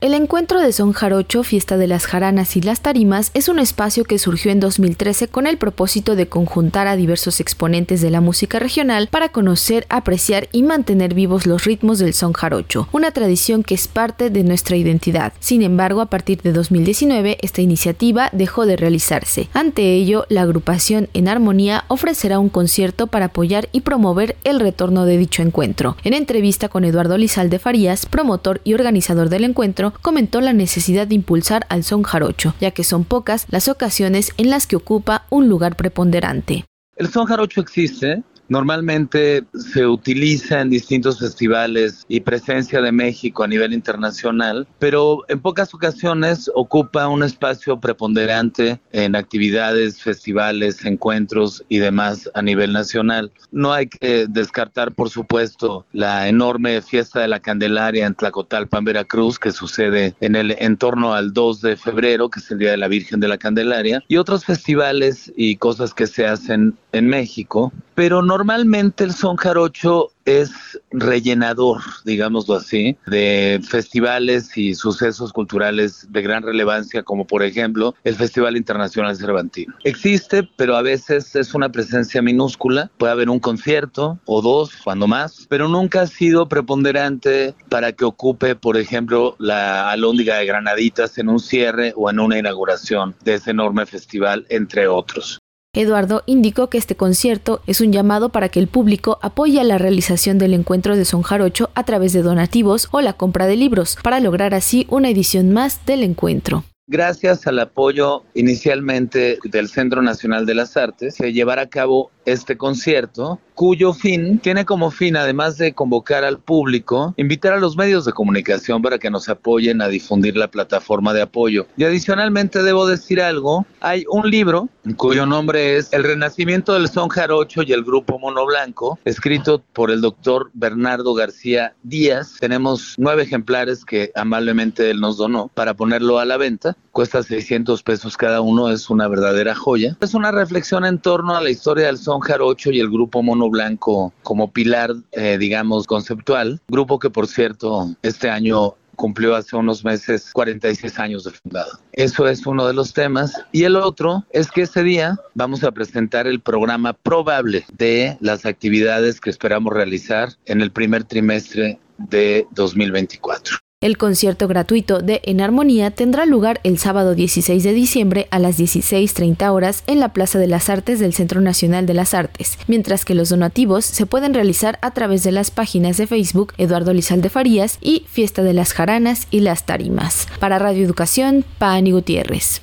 El encuentro de Son Jarocho, Fiesta de las Jaranas y las Tarimas es un espacio que surgió en 2013 con el propósito de conjuntar a diversos exponentes de la música regional para conocer, apreciar y mantener vivos los ritmos del son jarocho, una tradición que es parte de nuestra identidad. Sin embargo, a partir de 2019 esta iniciativa dejó de realizarse. Ante ello, la agrupación En Armonía ofrecerá un concierto para apoyar y promover el retorno de dicho encuentro. En entrevista con Eduardo Lizalde Farías, promotor y organizador del encuentro, comentó la necesidad de impulsar al son jarocho, ya que son pocas las ocasiones en las que ocupa un lugar preponderante. El son jarocho existe, Normalmente se utiliza en distintos festivales y presencia de México a nivel internacional, pero en pocas ocasiones ocupa un espacio preponderante en actividades, festivales, encuentros y demás a nivel nacional. No hay que descartar, por supuesto, la enorme fiesta de la Candelaria en Tlacotalpan, Veracruz, que sucede en el entorno al 2 de febrero, que es el Día de la Virgen de la Candelaria, y otros festivales y cosas que se hacen en México, pero normalmente el son jarocho es rellenador, digámoslo así, de festivales y sucesos culturales de gran relevancia, como por ejemplo el Festival Internacional Cervantino. Existe, pero a veces es una presencia minúscula, puede haber un concierto o dos, cuando más, pero nunca ha sido preponderante para que ocupe, por ejemplo, la Alóndiga de Granaditas en un cierre o en una inauguración de ese enorme festival, entre otros. Eduardo indicó que este concierto es un llamado para que el público apoye la realización del encuentro de Son Jarocho a través de donativos o la compra de libros, para lograr así una edición más del encuentro. Gracias al apoyo inicialmente del Centro Nacional de las Artes, se llevará a cabo este concierto, cuyo fin tiene como fin, además de convocar al público, invitar a los medios de comunicación para que nos apoyen a difundir la plataforma de apoyo. Y adicionalmente debo decir algo, hay un libro cuyo nombre es El Renacimiento del Son Jarocho y el Grupo Mono Blanco, escrito por el doctor Bernardo García Díaz. Tenemos nueve ejemplares que amablemente él nos donó para ponerlo a la venta. Cuesta 600 pesos cada uno, es una verdadera joya. Es una reflexión en torno a la historia del son jarocho y el grupo Mono Blanco como pilar, eh, digamos, conceptual. Grupo que, por cierto, este año cumplió hace unos meses 46 años de fundado. Eso es uno de los temas. Y el otro es que ese día vamos a presentar el programa probable de las actividades que esperamos realizar en el primer trimestre de 2024. El concierto gratuito de En Armonía tendrá lugar el sábado 16 de diciembre a las 16.30 horas en la Plaza de las Artes del Centro Nacional de las Artes, mientras que los donativos se pueden realizar a través de las páginas de Facebook Eduardo Lizalde Farías y Fiesta de las Jaranas y las Tarimas. Para Radio Educación, Pani Gutiérrez.